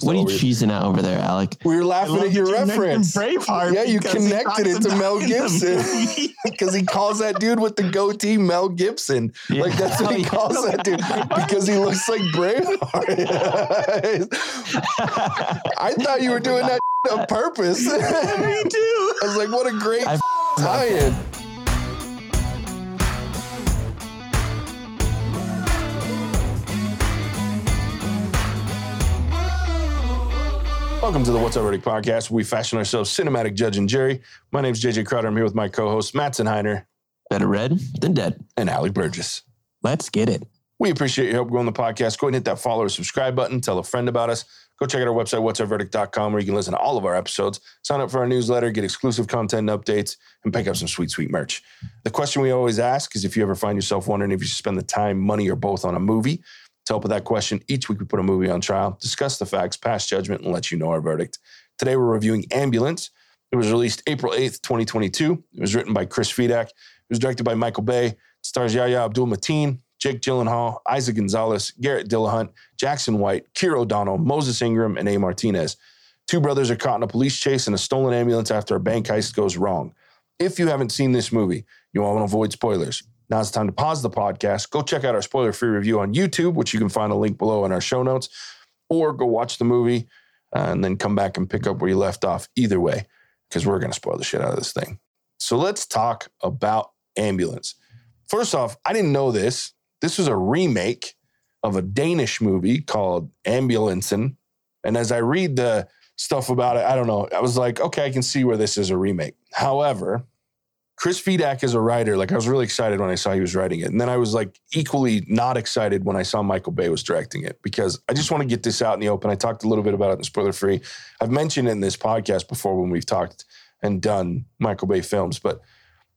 What are you So cheesing out over there, Alec? We were laughing at your that you mentioned reference. Braveheart Yeah, you connected it to Mel about in the Gibson. because he calls that dude with the goatee Mel Gibson. Like that's what he calls that dude because he looks like Braveheart. I thought you were doing that on purpose. Me too. I was like, what a great I tie-in. Welcome to the What's Verdict podcast. where We fashion ourselves cinematic judge and jury. My name's JJ Crowder. I'm here with my co-host Matt Senheiner Better red than dead. and Alec Burgess. Let's get it. We appreciate your help growing the podcast. Go ahead and hit that follow or subscribe button. Tell a friend about us. Go check out our website, whatsourverdict.com, where you can listen to all of our episodes, sign up for our newsletter, get exclusive content and updates, and pick up some sweet, sweet merch. The question we always ask is if you ever find yourself wondering if you should spend the time, money, or both on a movie. To help with that question, each week we put a movie on trial, discuss the facts, pass judgment, and let you know our verdict. Today we're reviewing Ambulance. It was released April 8th, 2022. It was written by Chris Fedak. It was directed by Michael Bay. It stars Yahya Abdul Mateen, Jake Gyllenhaal, Eiza Gonzalez, Garrett Dillahunt, Jackson White, Keir O'Donnell, Moses Ingram, and A. Martinez. Two brothers are caught in a police chase in a stolen ambulance after a bank heist goes wrong. If you haven't seen this movie, you want to avoid spoilers. Now's it's time to pause the podcast. Go check out our spoiler free review on YouTube, which you can find a link below in our show notes, or go watch the movie uh, and then come back and pick up where you left off. Either way, because we're going to spoil the shit out of this thing. So let's talk about Ambulance. First off, I didn't know this. This was a remake of a Danish movie called Ambulancen. And as I read the stuff about it, I don't know. I was like, okay, I can see where this is a remake. However, Chris Fedak is a writer. Like I was really excited when I saw he was writing it. And then I was like equally not excited when I saw Michael Bay was directing it because I just want to get this out in the open. I talked a little bit about it in spoiler free. I've mentioned it in this podcast before when we've talked and done Michael Bay films, but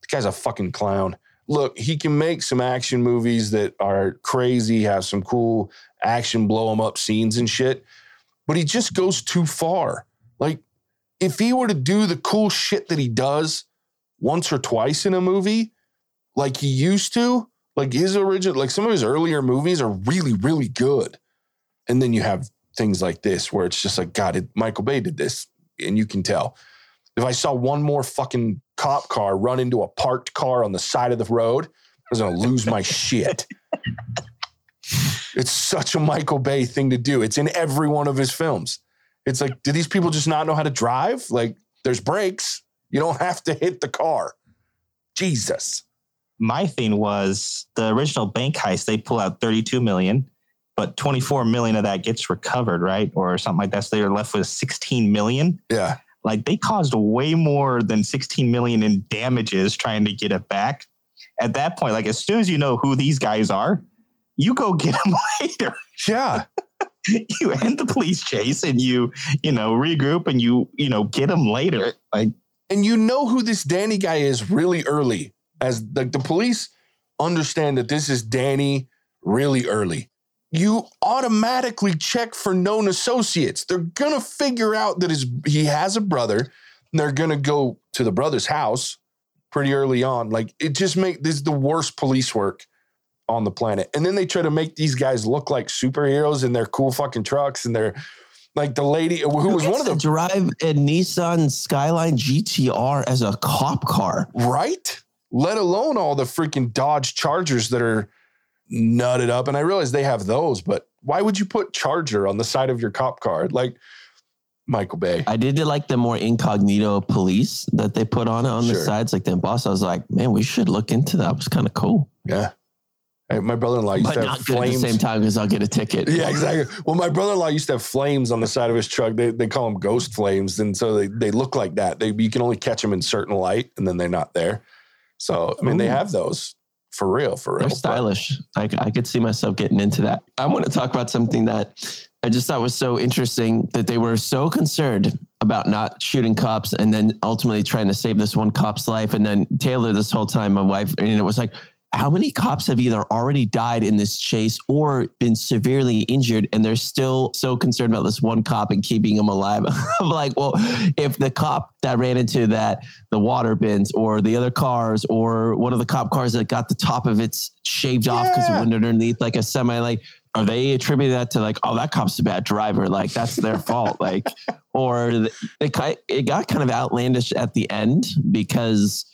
the guy's a fucking clown. Look, he can make some action movies that are crazy, have some cool action blow 'em up scenes and shit, but he just goes too far. Like if he were to do the cool shit that he does once or twice in a movie, like he used to, like his original, like some of his earlier movies are really, really good. And then you have things like this where it's just like, God, it, Michael Bay did this, and you can tell. If I saw one more fucking cop car run into a parked car on the side of the road, I was gonna lose my shit. It's such a Michael Bay thing to do. It's in every one of his films. It's like, do these people just not know how to drive? Like, there's brakes. You don't have to hit the car. Jesus. My thing was the original bank heist. They pull out 32 million, but 24 million of that gets recovered, right, or something like that. So they're left with 16 million. Yeah. Like they caused way more than 16 million in damages trying to get it back. At that point, like as soon as you know who these guys are, you go get them later. Yeah. you end the police chase and you, you know, regroup and you, you know, get them later. Like and you know who this Danny guy is really early. As the, the police understand that this is Danny really early. You automatically check for known associates. They're gonna figure out that his he has a brother. They're gonna go to the brother's house pretty early on. Like it just make this is the worst police work on the planet. And then they try to make these guys look like superheroes in their cool fucking trucks and they're like the lady who was one of the drive a Nissan Skyline GTR as a cop car. right? Let alone all the freaking Dodge Chargers that are nutted up. And I realize they have those, but why would you put Charger on the side of your cop car? Like Michael Bay. I did like the more incognito police that they put on it on the sides, like the boss. I was like, man, we should look into that. It was kind of cool, Yeah. My brother-in-law used but to have not good at the flames. same time because I'll get a ticket. Yeah, exactly. Well, my brother-in-law used to have flames on the side of his truck. They, they call them ghost flames, and so they, they look like that. They you can only catch them in certain light, and then they're not there. So I mean, they have those for real, for real. They're stylish. I, I could see myself getting into that. I want to talk about something that I just thought was so interesting that they were so concerned about not shooting cops and then ultimately trying to save this one cop's life. And then Taylor, this whole time, my wife, and it was like, how many cops have either already died in this chase or been severely injured and they're still so concerned about this one cop and keeping him alive? I'm like well if the cop that ran into that the water bins or the other cars or one of the cop cars that got the top of its shaved off because it went underneath like a semi like are they attributing that to like, oh, that cop's a bad driver, like that's their fault, like, or it it got kind of outlandish at the end because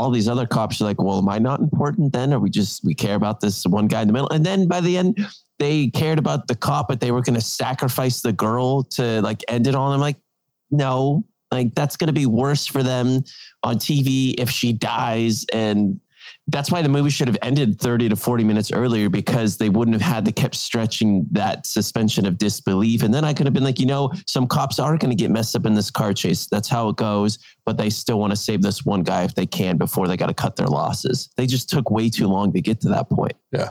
all these other cops are like, well, am I not important then? Or we just we care about this one guy in the middle? And then by the end, they cared about the cop, but they were going to sacrifice the girl to like end it all. I'm like, no, like that's going to be worse for them on TV if she dies. And that's why the movie should have ended 30 to 40 minutes earlier because they wouldn't have had to keep stretching that suspension of disbelief. And then I could have been like, you know, some cops are going to get messed up in this car chase. That's how it goes. But they still want to save this one guy if they can before they got to cut their losses. They just took way too long to get to that point. Yeah.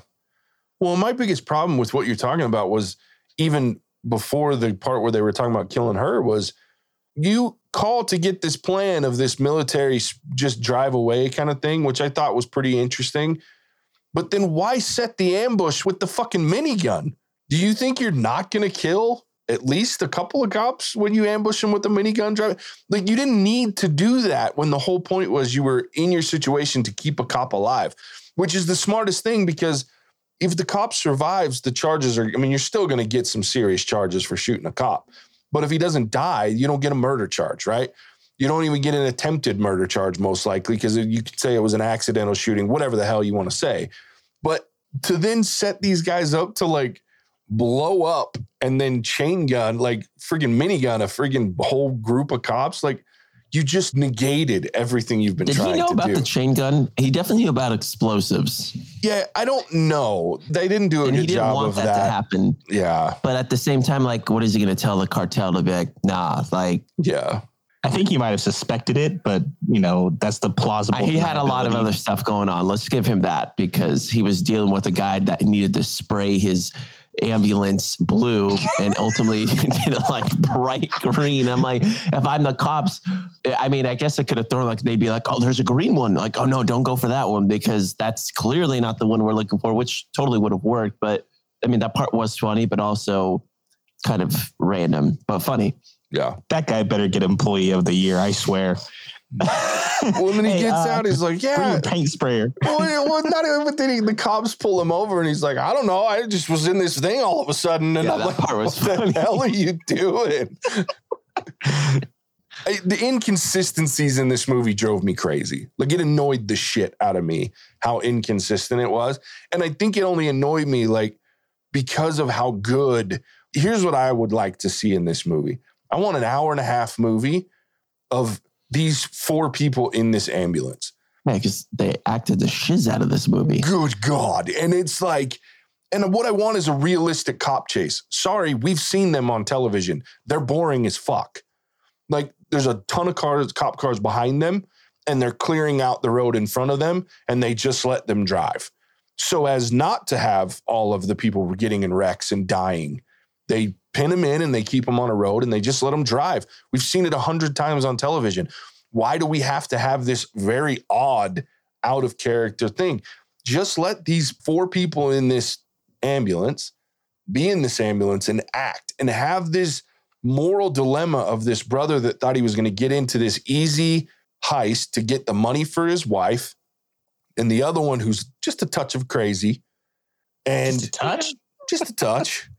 Well, my biggest problem with what you're talking about was even before the part where they were talking about killing her was you call to get this plan of this military just drive away kind of thing, which I thought was pretty interesting. But then why set the ambush with the fucking minigun? Do you think you're not going to kill at least a couple of cops when you ambush them with the minigun drive? Like you didn't need to do that when the whole point was you were in your situation to keep a cop alive, which is the smartest thing because if the cop survives, the charges are, I mean, you're still going to get some serious charges for shooting a cop. But if he doesn't die, you don't get a murder charge, right? You don't even get an attempted murder charge, most likely, because you could say it was an accidental shooting, whatever the hell you want to say. But to then set these guys up to like blow up and then chain gun, like freaking minigun, a freaking whole group of cops, like you just negated everything you've been Did trying he know to about do. the chain gun? He definitely knew about explosives. yeah, I don't know. They didn't do a and he good didn't job want of that, that. to happen. Yeah, But at the same time, like, what is he going to tell the cartel to be like, nah, like, yeah. I think he might have suspected it, but you know that's the plausible. he had a lot of other stuff going on. Let's give him that because he was dealing with a guy that needed to spray his ambulance blue and ultimately did like bright green. I'm like, if I'm the cops, I mean, I guess I could have thrown like they'd be like, oh, there's a green one. Like, oh no, don't go for that one because that's clearly not the one we're looking for, which totally would have worked. But I mean, that part was funny, but also kind of random, but funny. Yeah. That guy better get employee of the year. I swear. Well, then he Hey, gets uh, out. He's like, yeah. paint sprayer. well, well, not even. But then he, the cops pull him over, and he's like, I don't know. I just was in this thing all of a sudden, and Yeah, I'm like, part what funny. the hell are you doing? I- the inconsistencies in this movie drove me crazy. Like it annoyed the shit out of me how inconsistent it was, and I think it only annoyed me like because of how good. Here's what I would like to see in this movie. I want an hour and a half movie of these four people in this ambulance. Man, because they acted the shiz out of this movie. Good God. And it's like, and what I want is a realistic cop chase. Sorry, we've seen them on television. They're boring as fuck. Like, there's a ton of cars, cop cars behind them, and they're clearing out the road in front of them, and they just let them drive. So as not to have all of the people getting in wrecks and dying, they pin them in and they keep them on a road and they just let them drive. We've seen it a hundred times on television. Why do we have to have this very odd, out of character thing? Just let these four people in this ambulance be in this ambulance and act and have this moral dilemma of this brother that thought he was going to get into this easy heist to get the money for his wife, and the other one who's just a touch of crazy, and Just a touch? just a touch.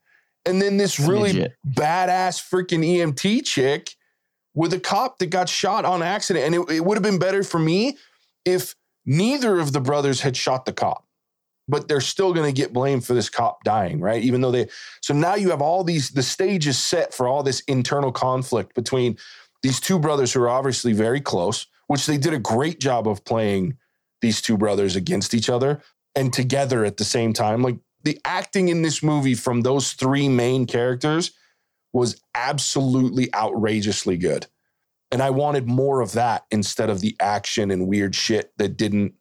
And then this really Midget. badass freaking EMT chick with a cop that got shot on accident. And it, it would have been better for me if neither of the brothers had shot the cop, but they're still going to get blamed for this cop dying, right? Even though they, so now you have all these, the stage is set for all this internal conflict between these two brothers who are obviously very close, which they did a great job of playing these two brothers against each other and together at the same time. Like the acting in this movie from those three main characters was absolutely outrageously good. And I wanted more of that instead of the action and weird shit that didn't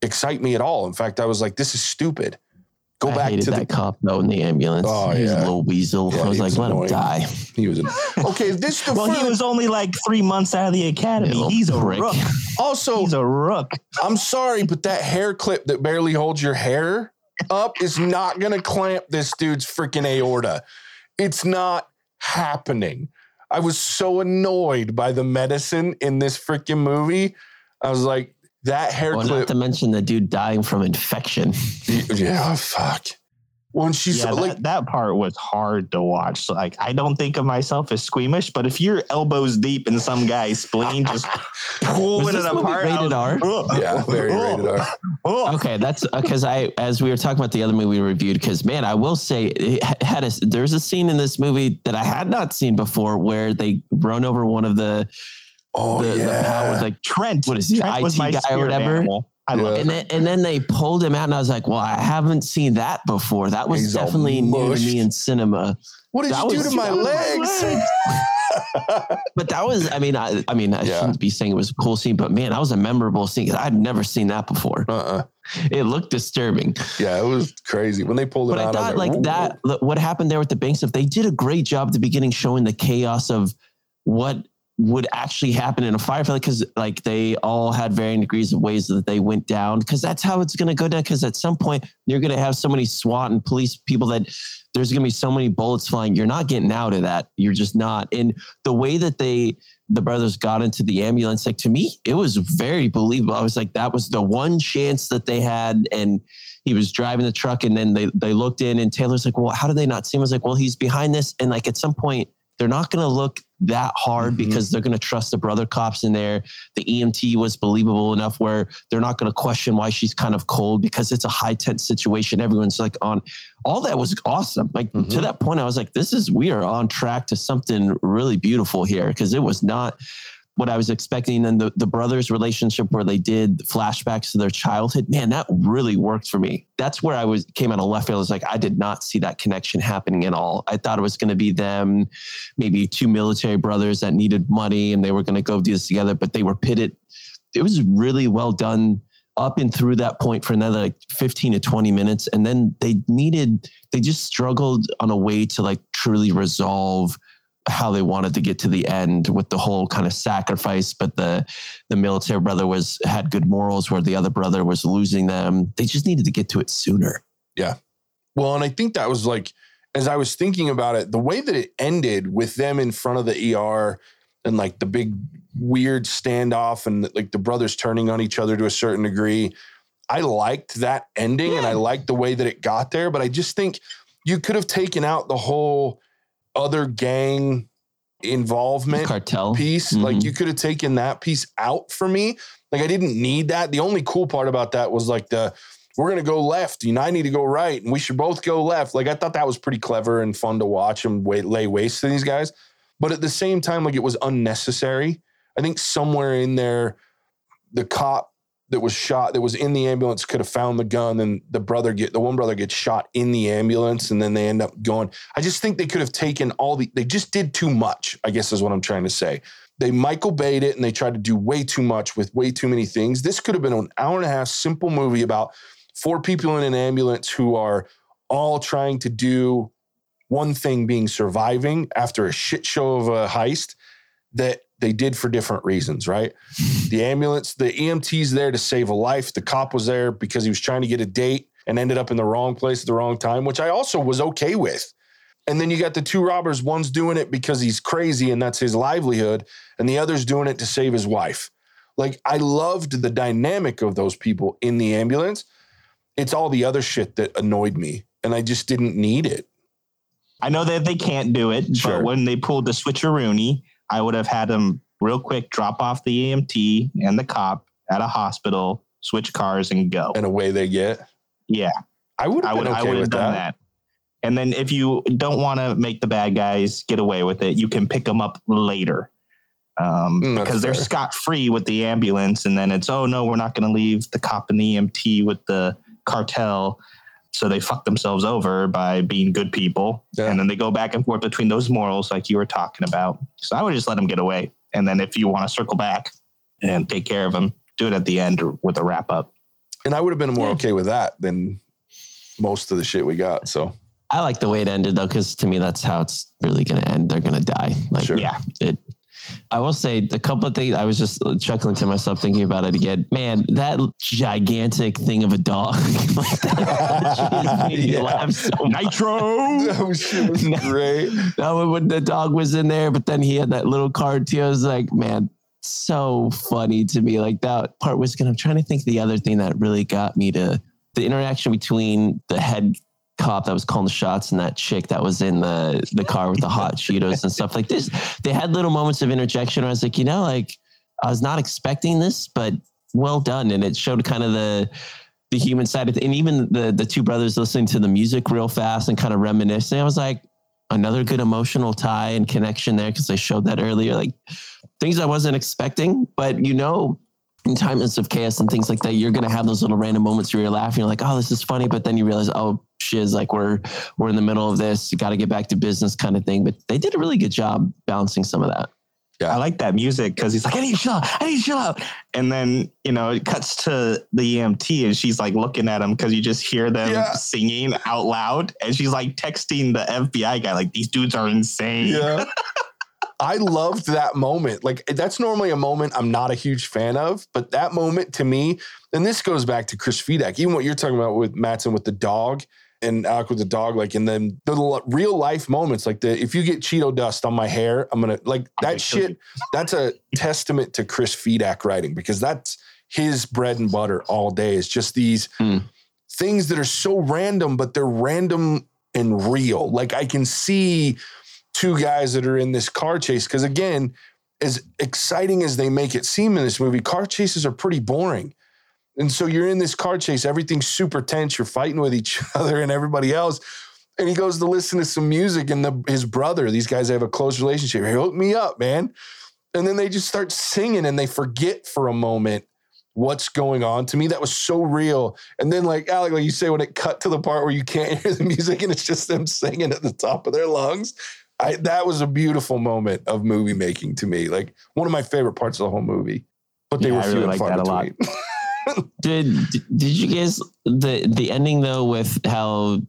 excite me at all. In fact, I was like, this is stupid. Go I back hated to that the cop though in the ambulance. Oh, he was a little weasel. Yeah, I was like, let annoying. him die. he was an, okay. This the Well, he was only like three months out of the academy. He's a prick. rook. also He's a rook. I'm sorry, but that hair clip that barely holds your hair up is not going to clamp this dude's freaking aorta. It's not happening. I was so annoyed by the medicine in this freaking movie. I was like, that hair Well, not clip. to mention the dude dying from infection. yeah, fuck. When she's yeah, like, that, that part was hard to watch. So, like, I don't think of myself as squeamish, but if you're elbows deep in some guy's spleen, just pulling Was it apart, rated I was- R? yeah, very rated R. Okay, that's uh, because I, as we were talking about the other movie we reviewed, because man, I will say it had a there's a scene in this movie that I had not seen before where they run over one of the Oh the, the yeah, power like Trent, What is he, Trent was IT my guy or whatever? animal. I love Yeah. and then and then they pulled him out and I was like, well, I haven't seen that before. That was He's definitely new to me in cinema. what did that you do to my was my legs? But that was, I mean, I, I mean, I Yeah. shouldn't be saying it was a cool scene, but man, that was a memorable scene. I'd never seen that before. uh-uh. It looked disturbing. Yeah, it was crazy when they pulled it out. But I thought was like "Whoa, that, what happened there with the bank stuff, they did a great job at the beginning showing the chaos of what would actually happen in a firefight because like they all had varying degrees of ways that they went down because that's how it's going to go down because at some point you're going to have so many SWAT and police people that there's going to be so many bullets flying you're not getting out of that you're just not and the way that they the brothers got into the ambulance like to me it was very believable i was like that was the one chance that they had and he was driving the truck and then they they looked in and Taylor's like, well, how did they not see him? I was like, well, he's behind this. And like at some point, they're not going to look that hard Mhm. because they're going to trust the brother cops in there. The EMT was believable enough where they're not going to question why she's kind of cold because it's a high tense situation. Everyone's like on all that was awesome. Like to Mhm. that point, I was like, this is, we are on track to something really beautiful here because it was not what I was expecting. And the, the brothers' relationship where they did flashbacks to their childhood, man, that really worked for me. That's where I was came out of left field. I was like, I did not see that connection happening at all. I thought it was going to be them, maybe two military brothers that needed money and they were going to go do this together, but they were pitted. It was really well done up and through that point for another like 15 to 20 minutes. And then they needed, they just struggled on a way to like truly resolve how they wanted to get to the end with the whole kind of sacrifice but the the military brother was had good morals where the other brother was losing them they just needed to get to it sooner Yeah. Well, and I think that was like, as I was thinking about it, the way that it ended with them in front of the ER and like the big weird standoff and like the brothers turning on each other to a certain degree. I liked that ending and I liked the way that it got there, but I just think you could have taken out the whole other gang involvement cartel piece. Like Mhm. you could have taken that piece out for me. Like I didn't need that. The only cool part about that was like the we're gonna go left, and I need to go right, and we should both go left. Like I thought that was pretty clever and fun to watch and wait, lay waste to these guys. But at the same time, like it was unnecessary. I think somewhere in there, the cop that was shot that was in the ambulance could have found the gun and the brother get the one brother gets shot in the ambulance and then they end up going. I just think they could have taken all the they just did too much i guess is what i'm trying to say. They michael bayed it and they tried to do way too much with way too many things. This could have been an hour and a half simple movie about four people in an ambulance who are all trying to do one thing being surviving after a shit show of a heist that they did for different reasons, right? The ambulance, the EMT's there to save a life. The cop was there because he was trying to get a date and ended up in the wrong place at the wrong time, which I also was okay with. And then you got the two robbers. One's doing it because he's crazy and that's his livelihood, and the other's doing it to save his wife. Like, I loved the dynamic of those people in the ambulance. It's all the other shit that annoyed me, and I just didn't need it. I know that they can't do it, Sure. but when they pulled the switcheroony, I would have had them real quick drop off the EMT and the cop at a hospital, switch cars, and go. And away they get. Yeah, I would I have would been I would have done that. that. And then if you don't want to make the bad guys get away with it, you can pick them up later. Um, Mm, because they're scot free with the ambulance, and then it's oh no, we're not going to leave the cop and the EMT with the cartel, so they fuck themselves over by being good people, Yeah. and then they go back and forth between those morals like you were talking about. So I would just let them get away, and then if you want to circle back and take care of them, do it at the end or with a wrap up. And I would have been more Yeah. okay with that than most of the shit we got. So i like the way it ended though because to me that's how it's really going to end they're going to die like Sure. Yeah, it I will say a couple of things I was just chuckling to myself thinking about it again. Man, that gigantic thing of a dog, like that made Yeah. laugh so. Nitro. that shit was No. great. That when the dog was in there, but then he had that little card too. I was like, man, so funny to me. Like that part was gonna. I'm trying to think the other thing that really got me to the interaction between the head cop that was calling the shots and that chick that was in the the car with the hot Cheetos and stuff like this. They had little moments of interjection where I was like, you know, like I was not expecting this, but well done. And it showed kind of the the human side of it. And even the the two brothers listening to the music real fast and kind of reminiscing. I was like, another good emotional tie and connection there because I showed that earlier. Like things I wasn't expecting, but you know, in times of chaos and things like that, you're gonna have those little random moments where you're laughing, you're like, oh, this is funny, but then you realize, oh, shiz, like we're we're in the middle of this, you gotta get back to business kind of thing. But they did a really good job balancing some of that. Yeah. I like that music because he's like, I need to chill out. I need to chill out. And then, you know, it cuts to the EMT and she's like looking at him because you just hear them yeah. singing out loud. And she's like texting the FBI guy, like, these dudes are insane. Yeah. I loved that moment. Like, that's normally a moment I'm not a huge fan of, but that moment to me, and this goes back to Chris Fedak, even what you're talking about with Matsson with the dog and Alec with the dog, like, and then the real life moments, like the if you get Cheeto dust on my hair, I'm gonna like that shit. That's a testament to Chris Fedak writing because that's his bread and butter all day. It's just these mm. things that are so random, but they're random and real. Like I can see two guys that are in this car chase because again, as exciting as they make it seem in this movie, car chases are pretty boring. And so you're in this car chase, everything's super tense, you're fighting with each other and everybody else. And he goes to listen to some music, and the, his brother, these guys have a close relationship. He hooked me up, man. And then they just start singing and they forget for a moment what's going on. To me, that was so real. And then, like Alec, like you say, when it cut to the part where you can't hear the music and it's just them singing at the top of their lungs, I, that was a beautiful moment of movie making to me. Like one of my favorite parts of the whole movie. But they yeah, were I really like that between. a lot. did did you guys the the ending though with how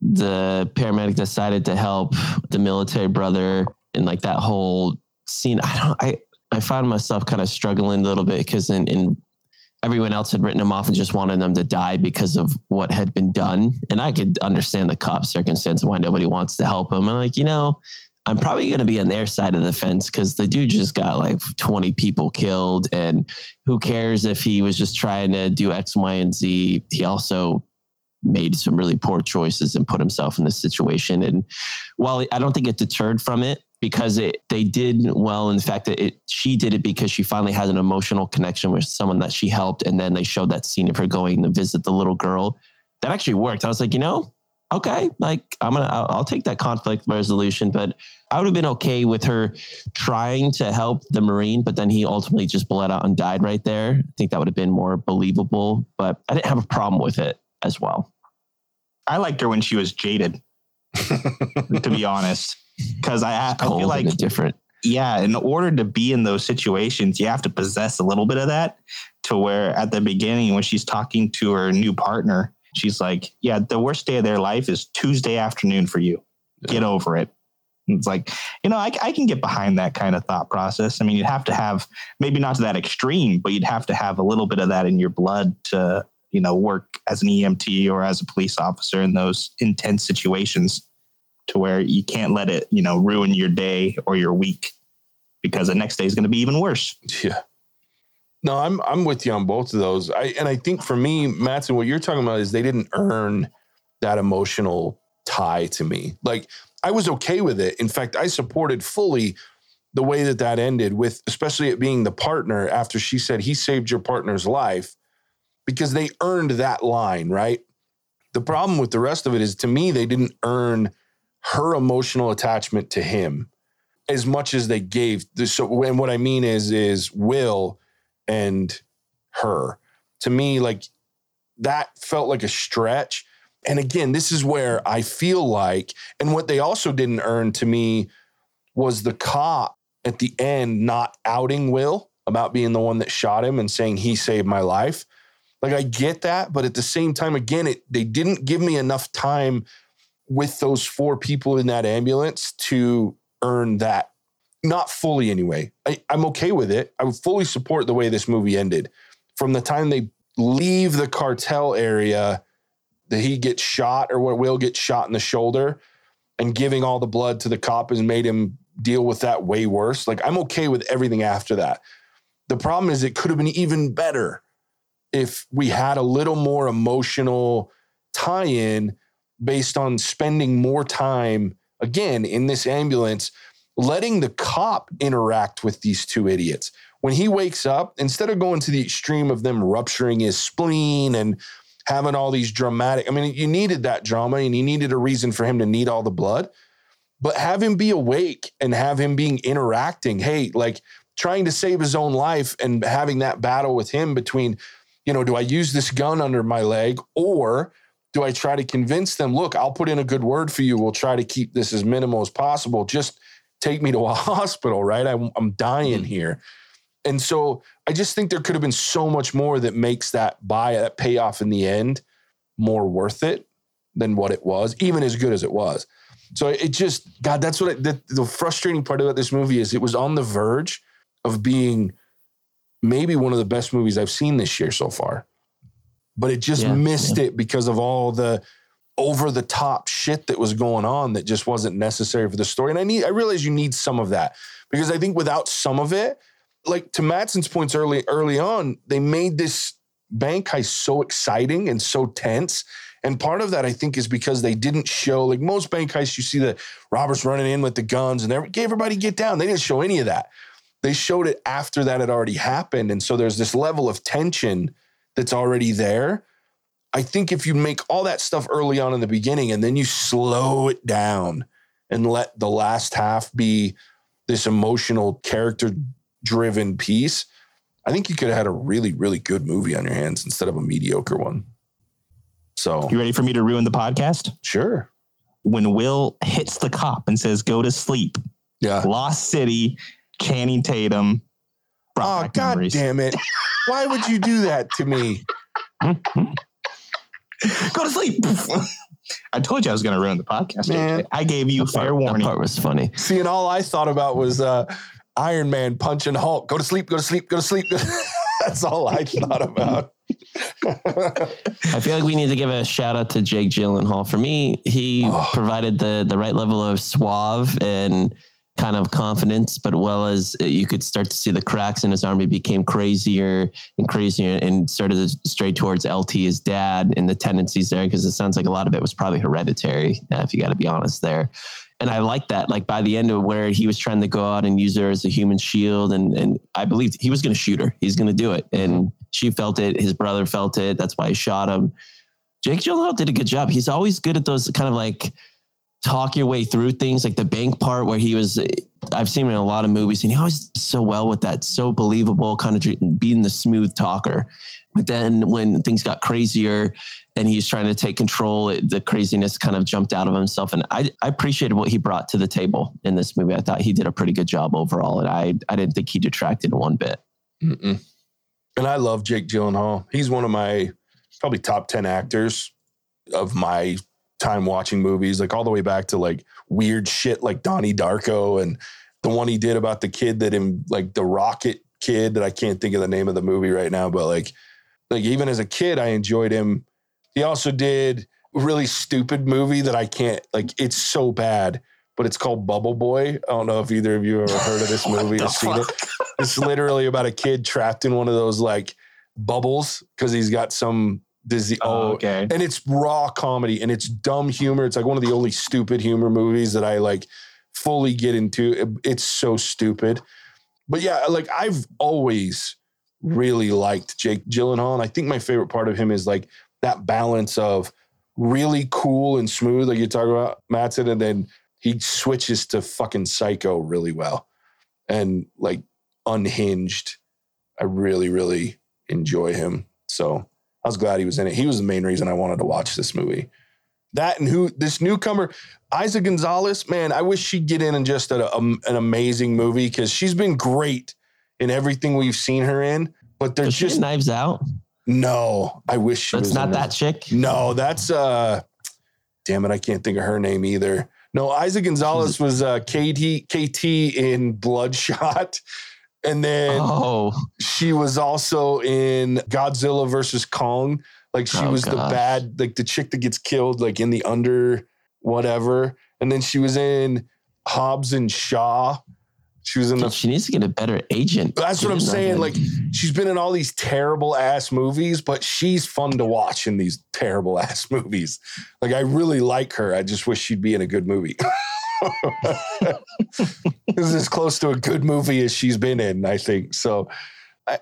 the paramedic decided to help the military brother and like that whole scene? I don't I I found myself kind of struggling a little bit because in, in everyone else had written him off and just wanted them to die because of what had been done. And I could understand the cop circumstance why nobody wants to help him. And like, you know, I'm probably going to be on their side of the fence because the dude just got like 20 people killed. And who cares if he was just trying to do X, Y, and Z? He also made some really poor choices and put himself in this situation. And while I don't think it deterred from it, because it they did well in fact that it she did it because she finally had an emotional connection with someone that she helped and then they showed that scene of her going to visit the little girl that actually worked i was like you know okay, like I'm gonna, I'll, I'll, take that conflict resolution. But I would have been okay with her trying to help the Marine, but then he ultimately just bled out and died right there. I think that would have been more believable, but I didn't have a problem with it as well. I liked her when she was jaded, to be honest, because I, I feel like different. Yeah, in order to be in those situations, you have to possess a little bit of that. To where at the beginning, when she's talking to her new partner, She's like, yeah, the worst day of their life is Tuesday afternoon for you. Yeah. Get over it. And it's like, you know, I, I can get behind that kind of thought process. I mean, you'd have to have maybe not to that extreme, but you'd have to have a little bit of that in your blood to, you know, work as an EMT or as a police officer in those intense situations to where you can't let it, you know, ruin your day or your week because the next day is going to be even worse. Yeah. No, I'm I'm with you on both of those. I and I think for me, Matsson, what you're talking about is they didn't earn that emotional tie to me. Like I was okay with it. In fact, I supported fully the way that that ended with especially it being the partner after she said he saved your partner's life because they earned that line, right? The problem with the rest of it is to me they didn't earn her emotional attachment to him as much as they gave. So and what I mean is is Will and her. To me, like that felt like a stretch. And again, this is where I feel like, and what they also didn't earn to me was the cop at the end not outing Will about being the one that shot him and saying he saved my life. Like I get that, but at the same time, again, it they didn't give me enough time with those four people in that ambulance to earn that not fully anyway. I, I'm okay with it. I fully support the way this movie ended. From the time they leave the cartel area, that he gets shot or what Will get shot in the shoulder, and giving all the blood to the cop has made him deal with that way worse. Like I'm okay with everything after that. The problem is it could have been even better if we had a little more emotional tie-in based on spending more time again in this ambulance, letting the cop interact with these two idiots. When he wakes up, instead of going to the extreme of them rupturing his spleen and having all these dramatic, I mean, you needed that drama and you needed a reason for him to need all the blood, but have him be awake and have him being interacting. Hey, like trying to save his own life and having that battle with him between, you know, do I use this gun under my leg or do I try to convince them, look, I'll put in a good word for you. We'll try to keep this as minimal as possible. Just take me to a hospital, right? I'm, I'm dying mm-hmm. here. And so I just think there could have been so much more that makes that buy, that payoff in the end more worth it than what it was, even as good as it was. So it just, God, that's what the, the frustrating part about this movie is it was on the verge of being maybe one of the best movies I've seen this year so far. But it just yeah, missed yeah. it because of all the over the top shit that was going on that just wasn't necessary for the story. And I need I realize you need some of that because I think without some of it, like to Mattson's points early early on, they made this bank heist so exciting and so tense. And part of that, I think, is because they didn't show like most bank heists. You see the robbers running in with the guns and everybody get down. They didn't show any of that they showed it after that had already happened. And so there's this level of tension that's already there. I think if you make all that stuff early on in the beginning and then you slow it down and let the last half be this emotional, character driven piece, I think you could have had a really, really good movie on your hands instead of a mediocre one. So, you ready for me to ruin the podcast? Sure. When Will hits the cop and says, go to sleep, yeah. Lost City Channing Tatum. Oh God memories. damn it! Why would you do that to me? Go to sleep. I told you I was going to ruin the podcast. Man, I gave you fair part, warning. That part was funny. See, and all I thought about was uh, Iron Man punching Hulk. Go to sleep. Go to sleep. Go to sleep. That's all I thought about. I feel like we need to give a shout out to Jake Gyllenhaal. For me, he oh. provided the the right level of suave and kind of confidence, but well as you could start to see the cracks in his army became crazier and crazier and started to stray towards LT, his dad, and the tendencies there, because it sounds like a lot of it was probably hereditary, uh, if you got to be honest there. And I like that. Like by the end of where he was trying to go out and use her as a human shield, and and I believed he was going to shoot her. He's going to do it, and she felt it. His brother felt it. That's why he shot him. Jake Gyllenhaal did a good job. He's always good at those kind of like talk your way through things like the bank part where he was I've seen him in a lot of movies and he always so well with that so believable kind of being the smooth talker. But then when things got crazier and he's trying to take control the craziness kind of jumped out of himself and I, I appreciated what he brought to the table in this movie. I thought he did a pretty good job overall and I I didn't think he detracted one bit. Mm-mm. and I love Jake Gyllenhaal. He's one of my probably top 10 actors of my time watching movies, like all the way back to like weird shit like Donnie Darko and the one he did about the kid that him like the rocket kid that I can't think of the name of the movie right now, but like like even as a kid, I enjoyed him. He also did a really stupid movie that I can't like it's so bad, but it's called Bubble Boy. I don't know if either of you ever heard of this movie or seen it. It's literally about a kid trapped in one of those like bubbles because he's got some disease. Oh, uh, okay. And it's raw comedy and it's dumb humor. It's like one of the only stupid humor movies that I like fully get into. It, it's so stupid. But yeah, like I've always really liked Jake Gyllenhaal. And I think my favorite part of him is like that balance of really cool and smooth, like you're talking about, Mattson, and then he switches to fucking psycho really well. And like unhinged. I really, really enjoy him. So I was glad he was in it. He was the main reason I wanted to watch this movie. That and who this newcomer, Eiza Gonzalez, man, I wish she'd get in and just a, a, an amazing movie because she's been great in everything we've seen her in. But they're just Knives Out. No, I wish she that's not that chick. No, that's uh, damn it, I can't think of her name either. No, Eiza Gonzalez was uh, KT KT in Bloodshot. And then oh. she was also in Godzilla versus Kong. Like she oh, was gosh. the bad, like the chick that gets killed, like in the under whatever. And then she was in Hobbs and Shaw. She was in the. She needs to get a better agent. That's what I'm saying. Like she's been in all these terrible ass movies, but she's fun to watch in these terrible ass movies. Like I really like her. I just wish she'd be in a good movie. this is as close to a good movie as she's been in, I think. So,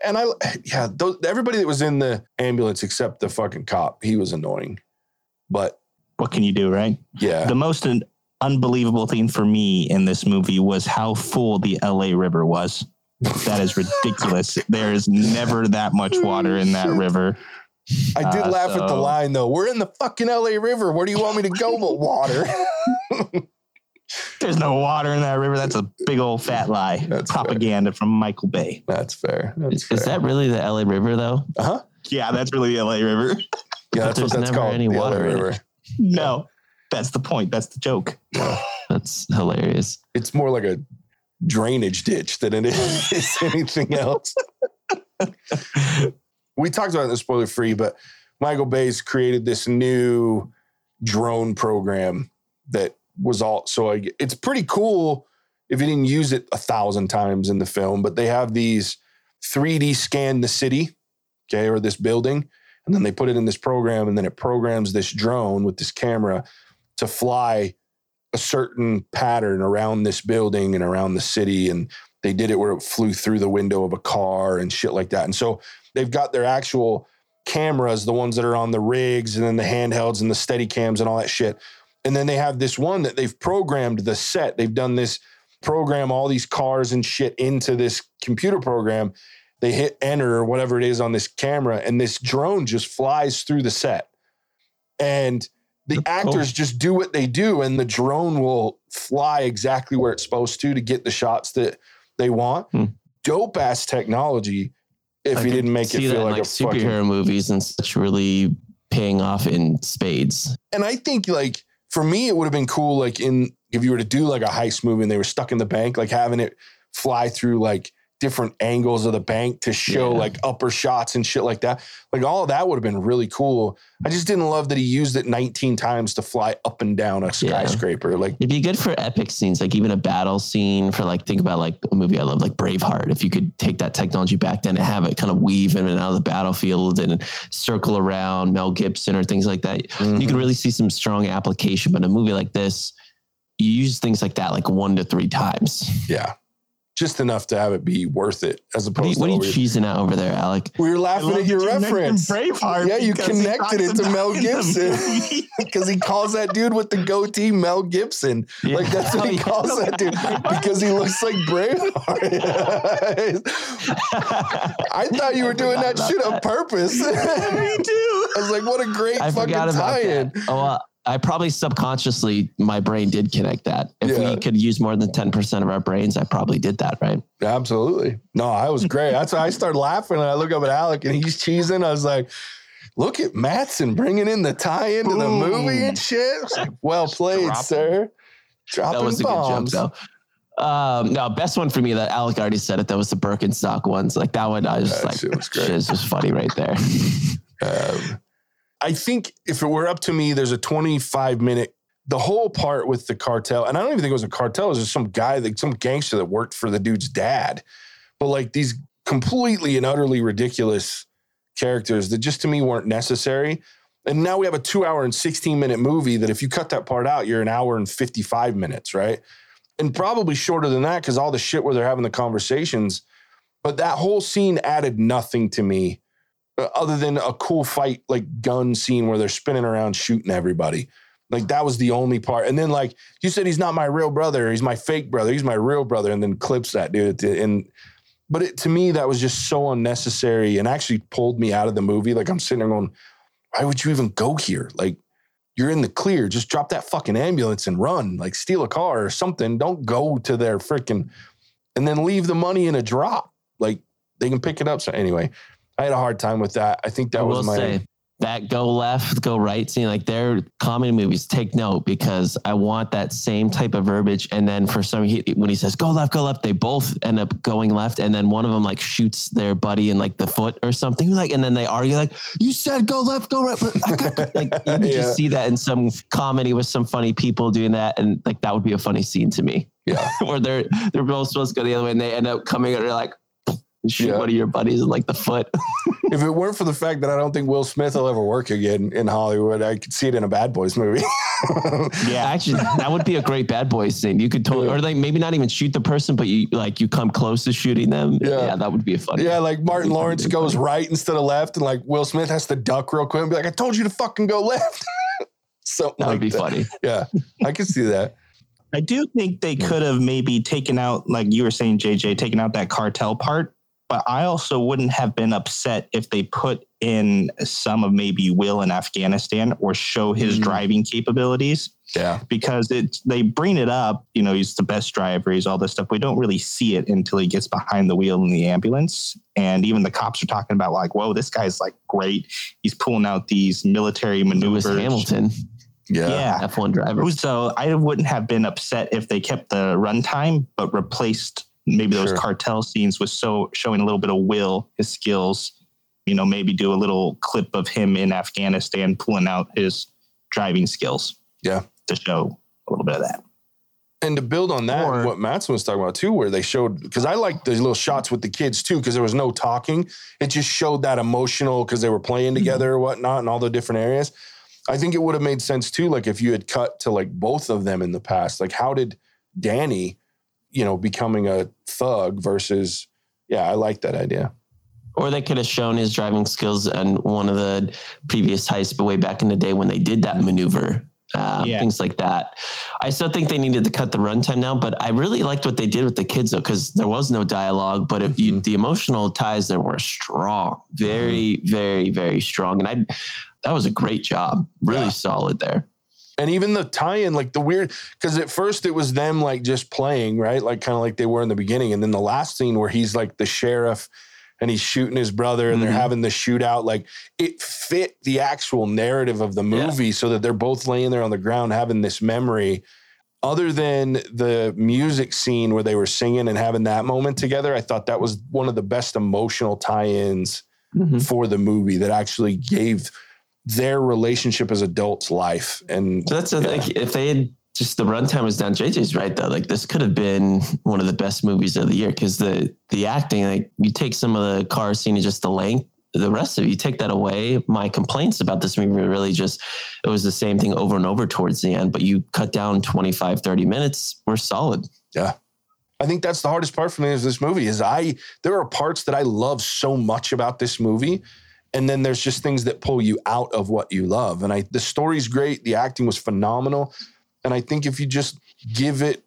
and I, yeah, those, everybody that was in the ambulance except the fucking cop, he was annoying. But What can you do, right? yeah, The most un- unbelievable thing for me in this movie was how full the LA River was. That is ridiculous. there is never that much water in that river. I did uh, laugh at the line though. We're in the fucking LA River. Where do you want me to go but water? There's no water in that river. That's a big old fat lie. That's fair. Propaganda from Michael Bay. That's fair. That's Is, fair. is that really the LA River though? uh huh? Yeah, that's really the LA River. Yeah, that's what there's that's never called. any the LA water in it. River. No, that's the point. That's the joke. That's hilarious. It's more like a drainage ditch than it is anything else. we talked about it in the spoiler free, but Michael Bay's created this new drone program that was all so it's pretty cool if you didn't use it a thousand times in the film, but they have these 3D scan the city, okay, or this building, and then they put it in this program, and then it programs this drone with this camera to fly a certain pattern around this building and around the city. And they did it where it flew through the window of a car and shit like that. And so they've got their actual cameras, the ones that are on the rigs and then the handhelds and the steady cams and all that shit. And then they have this one that they've programmed the set. They've done this program all these cars and shit into this computer program. They hit enter or whatever it is on this camera, and this drone just flies through the set. And the actors just do what they do, and the drone will fly exactly where it's supposed to to get the shots that they want. Hmm. Dope ass technology. If I you didn't make it feel that like, like a fucking superhero movies and such really paying off in spades. and I think like for me, it would have been cool, like in if you were to do like a heist movie and they were stuck in the bank, like having it fly through like different angles of the bank to show Yeah. like upper shots and shit like that. Like all of that would have been really cool. I just didn't love that he used it 19 times to fly up and down a Yeah. skyscraper. Like It'd be good for epic scenes, like even a battle scene for like think about like a movie I love, like Braveheart. If you could take that technology back then and have it kind of weave in and out of the battlefield and circle around Mel Gibson or things like that, you Mhm. can really see some strong application. But in a movie like this, you use things like that like one to three times. yeah. Just enough to have it be worth it as What are you, what are you cheesing out over there, Alec? we were laughing at your reference. Braveheart Yeah, you connected it to Mel it in the Gibson. because he calls that dude with the goatee Mel Gibson. Like that's what he calls that dude because he looks like Braveheart. I thought you were doing that shit about on purpose. Me too. I was like, what a great I fucking tie-in. that. Oh, well, I probably subconsciously, my brain did connect that. If Yeah. we could use more than 10% of our brains, I probably did that, right? Absolutely. No, I was great. That's why I started laughing and I look up at Alec and he's cheesing. I was like, look at Matson bringing in the tie into the movie and shit. Like, well played, dropping- sir. Dropping that was a bombs. good joke, though. Um, no, best one for me that Alec already said it. That was the Birkenstock ones. Like that one, I was just like, shit was great. shit is just funny right there. Um, I think if it were up to me, there's a 25 minute, the whole part with the cartel, and I don't even think it was a cartel, it was just some guy, like some gangster that worked for the dude's dad. But like these completely and utterly ridiculous characters that just to me weren't necessary. And now we have a two hour and 16 minute movie that if you cut that part out, you're an hour and 55 minutes, right? And probably shorter than that because all the shit where they're having the conversations. But that whole scene added nothing to me Uh, other than a cool fight like gun scene where they're spinning around shooting everybody. Like that was the only part. And then like you said, he's not my real brother. He's my fake brother. He's my real brother. And then clips that dude. And but it, to me, that was just so unnecessary and actually pulled me out of the movie. Like I'm sitting there going, why would you even go here? Like you're in the clear. Just drop that fucking ambulance and run. Like steal a car or something. Don't go to their freaking and then leave the money in a drop. Like they can pick it up. So anyway, I had a hard time with that. I think that I was my say, that go left, go right scene, like their comedy movies, take note because I want that same type of verbiage. And then for some, he, when he says go left, go left, they both end up going left. And then one of them like shoots their buddy in like the foot or something. Like, and then they argue like, you said go left, go right. But I got, like, you can Yeah. just see that in some comedy with some funny people doing that. And like, that would be a funny scene to me Yeah. where they're, they're both supposed to go the other way and they end up coming and they're like, shoot Yeah. one of your buddies in like the foot. if it weren't for the fact that I don't think Will Smith will ever work again in Hollywood, I could see it in a Bad Boys movie. Yeah, actually, that would be a great bad boys scene. You could totally, Yeah. or like maybe not even shoot the person, but you like you come close to shooting them. Yeah. Yeah, that would be a funny. yeah, like Martin Lawrence goes right instead of left, and like Will Smith has to duck real quick and be like, I told you to fucking go left. Something that like would be that. funny. Yeah, I can see that. I do think they could have maybe taken out, like you were saying, JJ, taken out that cartel part. But I also wouldn't have been upset if they put in some of maybe Will in Afghanistan or show his Mm. driving capabilities Yeah. because it's they bring it up. You know, he's the best driver. He's all this stuff. We don't really see it until he gets behind the wheel in the ambulance, and even the cops are talking about like, "Whoa, this guy's like great. He's pulling out these military Lewis maneuvers." Hamilton, Yeah. Yeah. F1 driver. So I wouldn't have been upset if they kept the runtime, but replaced maybe those Sure. cartel scenes with so showing a little bit of Will, his skills. You know, maybe do a little clip of him in Afghanistan pulling out his driving skills. Yeah. To show a little bit of that. And to build on that, Or- what Matson was talking about too, where they showed because I like those little shots with the kids too, because there was no talking. It just showed that emotional because they were playing together or whatnot and all the different areas. I think it would have made sense too, like if you had cut to like both of them in the past. Like how did Danny, you know, becoming a thug versus yeah, I like that idea. Or they could have shown his driving skills on one of the previous heists, but way back in the day when they did that maneuver, um, Yeah. things like that. I still think they needed to cut the runtime now, but I really liked what they did with the kids though, because there was no dialogue. But if you, the emotional ties there were strong, very, very, very strong, and I that was a great job, really Yeah. solid there. And even the tie-in, like the weird, because at first it was them like just playing, right? Like kind of like they were in the beginning. And then the last scene where he's like the sheriff and he's shooting his brother and they're Mhm. having the shootout, like it fit the actual narrative of the Yeah. movie so that they're both laying there on the ground having this memory. Other than the music scene where they were singing and having that moment together, I thought that was one of the best emotional tie-ins for the movie that actually gave their relationship as adults life. And So that's the Yeah. thing. If they had just the runtime was down, JJ's right though. Like this could have been one of the best movies of the year because the the acting, like you take some of the car scene and just the length, the rest of it, you take that away. My complaints about this movie were really just it was the same thing over and over towards the end, but you cut down 25, 30 minutes, we're solid. Yeah. I think that's the hardest part for me is this movie is I there are parts that I love so much about this movie and then there's just things that pull you out of what you love. And I the story's great. The acting was phenomenal. And I think if you just give it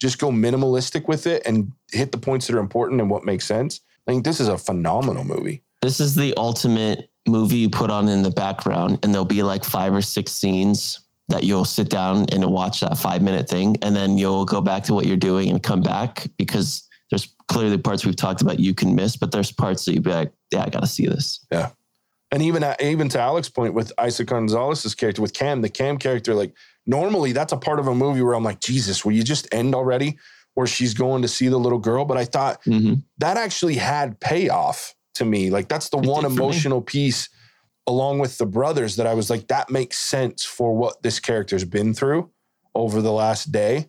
just go minimalistic with it and hit the points that are important and what makes sense I think this is a phenomenal movie. This is the ultimate movie you put on in the background, and there'll be like five or six scenes that you'll sit down and watch that five minute thing, and then you'll go back to what you're doing and come back because there's clearly parts we've talked about you can miss, but there's parts that you'd be like, yeah, I got to see this. And even at, even to Alex's point with Eiza Gonzalez's character with Cam, the Cam character, like normally that's a part of a movie where I'm like, Jesus, will you just end already? Where she's going to see the little girl. But I thought Mhm. that actually had payoff to me. Like that's the It one emotional piece along with the brothers that I was like, that makes sense for what this character's been through over the last day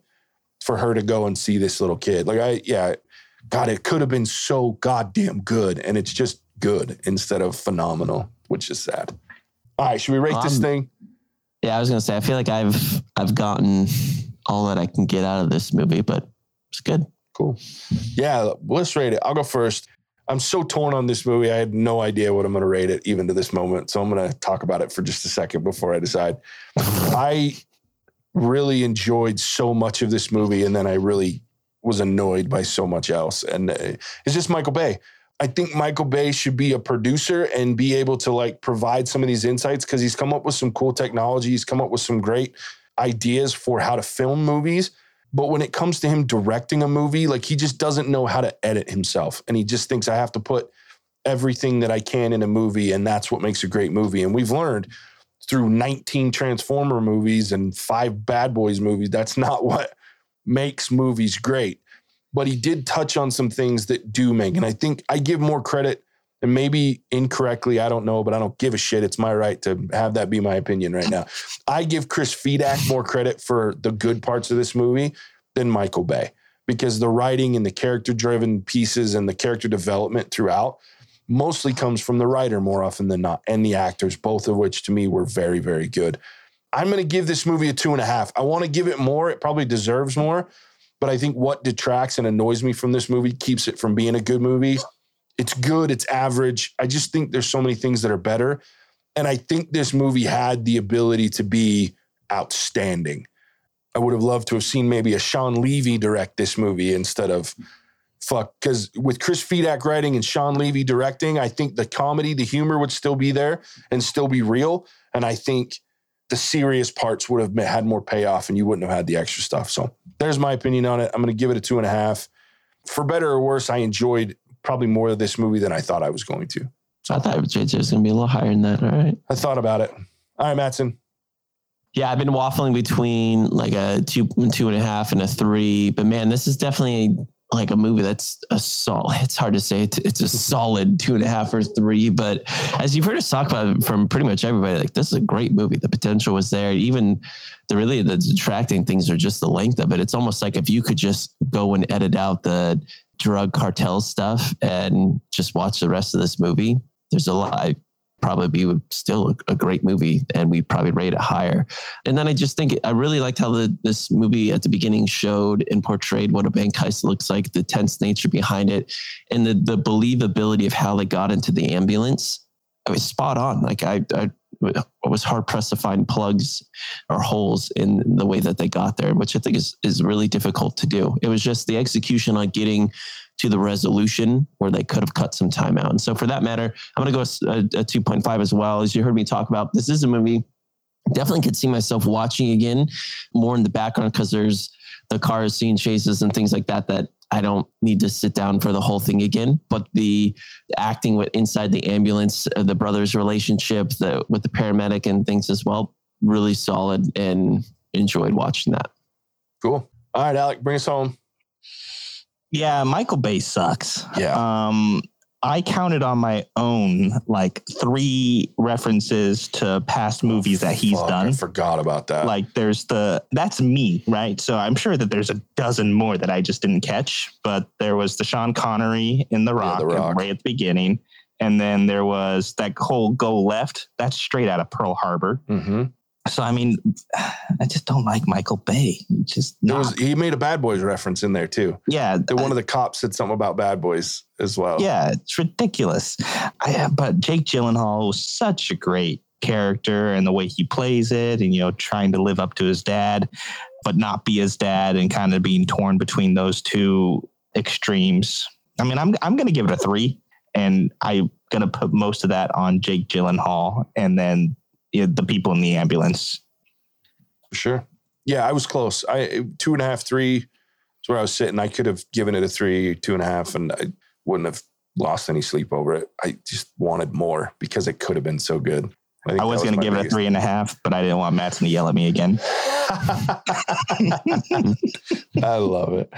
for her to go and see this little kid. Like I, yeah, God, it could have been so goddamn good. And it's just good instead of phenomenal, which is sad. All right, should we rate this Um, thing? Yeah, I was gonna say, I feel like I've I've gotten all that I can get out of this movie, but it's good. Cool. Yeah, let's rate it. I'll go first. I'm so torn on this movie. I had no idea what I'm going to rate it even to this moment. So I'm going to talk about it for just a second before I decide. I really enjoyed so much of this movie, and then I really was annoyed by so much else. And uh, it's just Michael Bay. I think Michael Bay should be a producer and be able to like provide some of these insights because he's come up with some cool technology. He's come up with some great ideas for how to film movies. But when it comes to him directing a movie, like he just doesn't know how to edit himself. And he just thinks I have to put everything that I can in a movie, and that's what makes a great movie. And we've learned through 19 Transformer movies and five Bad Boys movies, that's not what makes movies great. But he did touch on some things that do make, and I think I give more credit, and maybe incorrectly, I don't know, but I don't give a shit. It's my right to have that be my opinion right now. I give Chris Fedak more credit for the good parts of this movie than Michael Bay because the writing and the character driven pieces and the character development throughout mostly comes from the writer more often than not, and the actors, both of which to me were very, very good. I'm going to give this movie a two and a half. I want to give it more. It probably deserves more. But I think what detracts and annoys me from this movie keeps it from being a good movie. It's good, it's average. I just think there's so many things that are better. And I think this movie had the ability to be outstanding. I would have loved to have seen maybe a Shawn Levy direct this movie instead of fuck. Because with Chris Fedak writing and Shawn Levy directing, I think the comedy, the humor would still be there and still be real. And I think the serious parts would have had more payoff and you wouldn't have had the extra stuff. So there's my opinion on it. I'm going to give it a two and a half. For better or worse, I enjoyed probably more of this movie than I thought I was going to. So I thought JJ was going to be a little higher than that. All right. I thought about it. All right, Matson. Yeah, I've been waffling between like a two, two and a half, and a three. But man, this is definitely like a movie that's a solid. It's hard to say it's, it's a solid two and a half or three, but as you've heard us talk about from pretty much everybody, like this is a great movie. The potential was there. Even the really the detracting things are just the length of it. It's almost like if you could just go and edit out the drug cartel stuff and just watch the rest of this movie. There's a lot probably be still a, a, great movie and we probably rate it higher. And then I just think I really liked how the, this movie at the beginning showed and portrayed what a bank heist looks like, the tense nature behind it, and the the believability of how they got into the ambulance. I was spot on. Like I, I, I was hard pressed to find plugs or holes in the way that they got there, which I think is is really difficult to do. It was just the execution on getting to the resolution where they could have cut some time out. And so, for that matter, I'm going to go a, a 2.5 as well. As you heard me talk about, this is a movie definitely could see myself watching again more in the background because there's the car scene chases, and things like that that I don't need to sit down for the whole thing again. But the acting with inside the ambulance, uh, the brothers' relationship, the with the paramedic and things as well, really solid and enjoyed watching that. Cool. All right, Alec, bring us home. Yeah, Michael Bay sucks. Yeah. Um, I counted on my own like three references to past movies that he's Fuck, done. I forgot about that. Like there's the that's me, right? So I'm sure that there's a dozen more that I just didn't catch, but there was the Sean Connery in The Rock, The Rock. right at the beginning. And then there was that whole go left. That's straight out of Pearl Harbor. mm-hmm. So I mean, I just don't like Michael Bay. Just there was he made a Bad Boys reference in there too. yeah. One of the cops said something about Bad Boys as well. Yeah, it's ridiculous. I, uh, but Jake Gyllenhaal was such a great character and the way he plays it and, you know, trying to live up to his dad, but not be his dad and kind of being torn between those two extremes. I mean, I'm, I'm going to give it a three and I'm going to put most of that on Jake Gyllenhaal and then you know, the people in the ambulance. For sure. Yeah, I was close. I two and a half, three. is where I was sitting. I could have given it a three, two and a half, and I wouldn't have lost any sleep over it. I just wanted more because it could have been so good. think I was that going to give it a three and a half, but I didn't want Matson to yell at me again. I love it.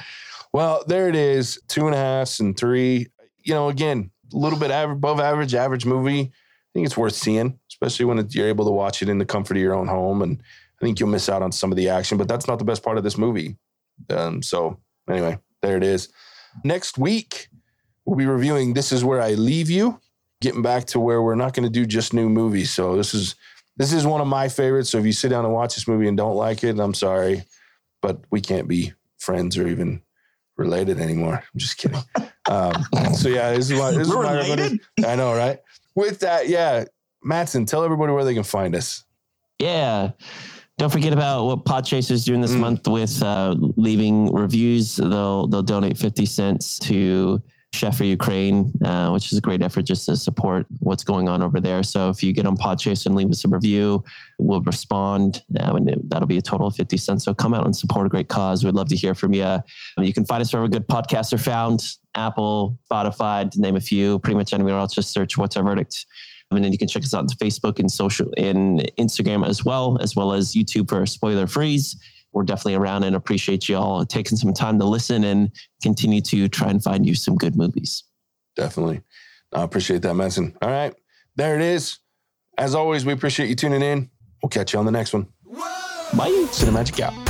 Well, there it is. Two and a halfs and three. You know, again, a little bit above average, average movie. I think it's worth seeing, especially when it, you're able to watch it in the comfort of your own home. And I think you'll miss out on some of the action, but that's not the best part of this movie. Um, so anyway, there it is. Next week, we'll be reviewing This Is Where I Leave You, getting back to where we're not going to do just new movies. So this is this is one of my favorites. So if you sit down and watch this movie and don't like it, I'm sorry, but we can't be friends or even related anymore. I'm just kidding. Um, so yeah, this is my this We're my related? I know, right? With that, yeah, Matson, tell everybody where they can find us. Yeah. Don't forget about what Podchaser is doing this Mm. month with uh, leaving reviews. They'll they'll donate fifty cents to Chef for Ukraine, uh, which is a great effort just to support what's going on over there. So if you get on Podchaser and leave us a review, we'll respond. Uh, and that'll be a total of 50 cents. So come out and support a great cause. We'd love to hear from you. You can find us wherever good podcasts are found Apple, Spotify, to name a few, pretty much anywhere else. Just search What's Our Verdict. And then you can check us out on Facebook and social and Instagram as well, as well as YouTube for spoiler freeze. We're definitely around and appreciate you all taking some time to listen and continue to try and find you some good movies. Definitely. I appreciate that, Matson. All right. There it is. As always, we appreciate you tuning in. We'll catch you on the next one. Bye. Cinemagic out.